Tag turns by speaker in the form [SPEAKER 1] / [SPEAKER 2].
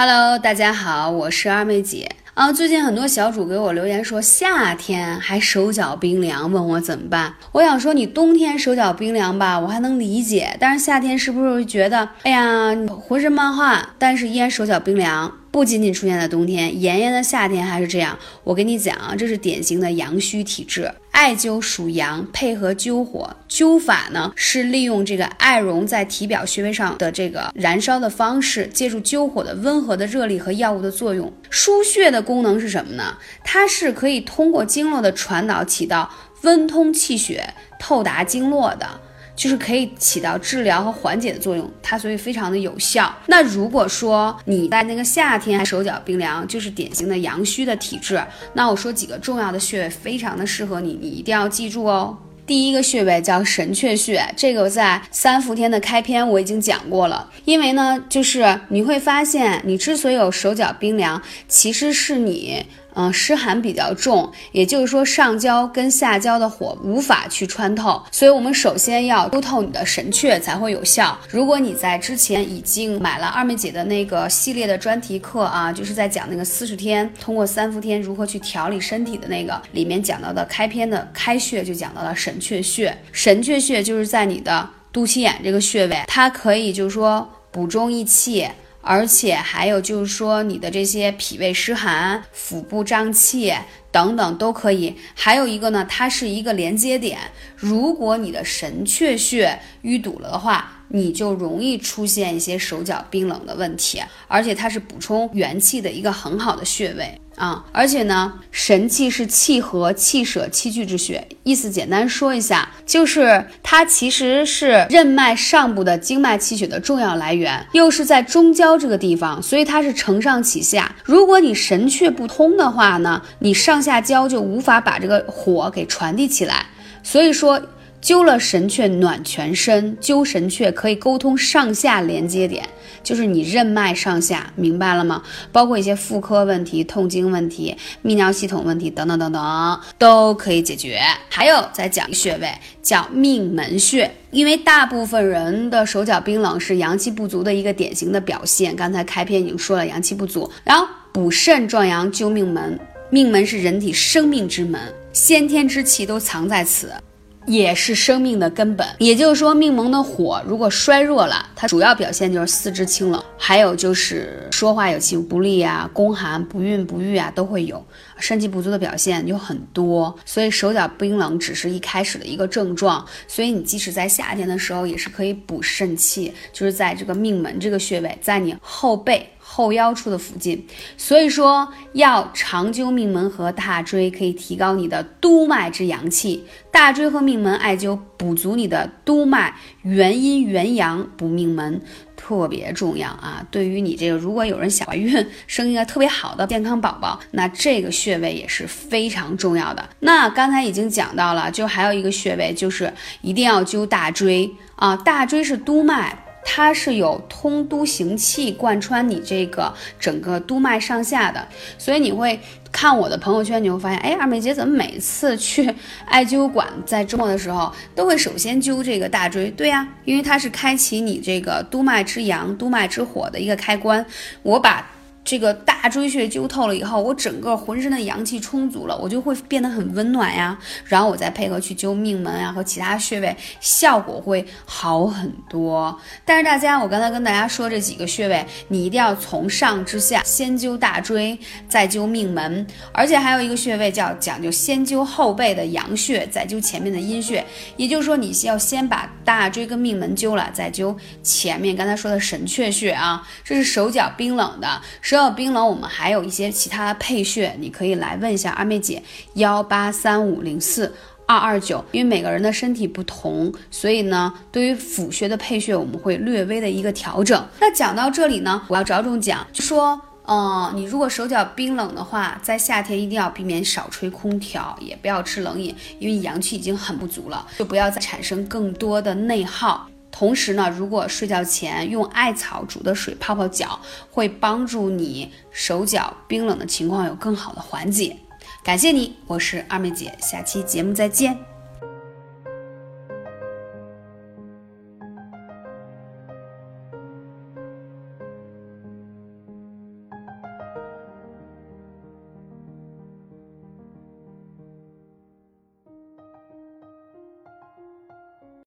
[SPEAKER 1] Hello，大家好，我是二妹姐啊。最近很多小主给我留言说夏天还手脚冰凉，问我怎么办。我想说，你冬天手脚冰凉吧，我还能理解，但是夏天是不是会觉得，哎呀，浑身冒汗，但是依然手脚冰凉？不仅仅出现在冬天，炎炎的夏天还是这样。我跟你讲啊，这是典型的阳虚体质。艾灸属阳，配合灸火，灸法呢是利用这个艾绒在体表穴位上的这个燃烧的方式，借助灸火的温和的热力和药物的作用。输血的功能是什么呢？它是可以通过经络的传导，起到温通气血、透达经络的。就是可以起到治疗和缓解的作用，它所以非常的有效。那如果说你在那个夏天手脚冰凉，就是典型的阳虚的体质，那我说几个重要的穴位非常的适合你，你一定要记住哦。第一个穴位叫神阙穴，这个在三伏天的开篇我已经讲过了。因为呢，就是你会发现，你之所以有手脚冰凉，其实是你。嗯，湿寒比较重，也就是说上焦跟下焦的火无法去穿透，所以我们首先要灸透你的神阙才会有效。如果你在之前已经买了二妹姐的那个系列的专题课啊，就是在讲那个四十天通过三伏天如何去调理身体的那个里面讲到的开篇的开穴就讲到了神阙穴。神阙穴就是在你的肚脐眼这个穴位，它可以就是说补中益气。而且还有就是说，你的这些脾胃湿寒、腹部胀气等等都可以。还有一个呢，它是一个连接点。如果你的神阙穴淤堵了的话，你就容易出现一些手脚冰冷的问题。而且它是补充元气的一个很好的穴位。啊，而且呢，神气是气和、气舍、气聚之穴。意思简单说一下，就是它其实是任脉上部的经脉气血的重要来源，又是在中焦这个地方，所以它是承上启下。如果你神阙不通的话呢，你上下焦就无法把这个火给传递起来。所以说。灸了神阙暖全身，灸神阙可以沟通上下连接点，就是你任脉上下，明白了吗？包括一些妇科问题、痛经问题、泌尿系统问题等等等等，都可以解决。还有再讲一穴位，叫命门穴，因为大部分人的手脚冰冷是阳气不足的一个典型的表现。刚才开篇已经说了，阳气不足，然后补肾壮阳灸命门，命门是人体生命之门，先天之气都藏在此。也是生命的根本，也就是说，命门的火如果衰弱了，它主要表现就是四肢清冷，还有就是说话有气不利啊，宫寒、不孕、不育啊都会有，肾气不足的表现有很多，所以手脚冰冷只是一开始的一个症状，所以你即使在夏天的时候也是可以补肾气，就是在这个命门这个穴位，在你后背。后腰处的附近，所以说要长灸命门和大椎，可以提高你的督脉之阳气。大椎和命门艾灸，补足你的督脉元阴元阳，补命门特别重要啊！对于你这个，如果有人想怀孕，生一个特别好的健康宝宝，那这个穴位也是非常重要的。那刚才已经讲到了，就还有一个穴位，就是一定要灸大椎啊！大椎是督脉。它是有通督行气，贯穿你这个整个督脉上下的，所以你会看我的朋友圈，你会发现，哎，二妹姐怎么每次去艾灸馆，在周末的时候都会首先灸这个大椎？对呀，因为它是开启你这个督脉之阳、督脉之火的一个开关。我把。这个大椎穴灸透了以后，我整个浑身的阳气充足了，我就会变得很温暖呀。然后我再配合去灸命门啊和其他穴位，效果会好很多。但是大家，我刚才跟大家说这几个穴位，你一定要从上至下，先灸大椎，再灸命门。而且还有一个穴位叫讲究先灸后背的阳穴，再灸前面的阴穴。也就是说，你要先把大椎跟命门灸了，再灸前面刚才说的神阙穴啊。这是手脚冰冷的手。到冰冷，我们还有一些其他的配穴，你可以来问一下二妹姐幺八三五零四二二九，因为每个人的身体不同，所以呢，对于府穴的配穴，我们会略微的一个调整。那讲到这里呢，我要着重讲，就说，嗯，你如果手脚冰冷的话，在夏天一定要避免少吹空调，也不要吃冷饮，因为阳气已经很不足了，就不要再产生更多的内耗。同时呢，如果睡觉前用艾草煮的水泡泡脚，会帮助你手脚冰冷的情况有更好的缓解。感谢你，我是二妹姐，下期节目再见。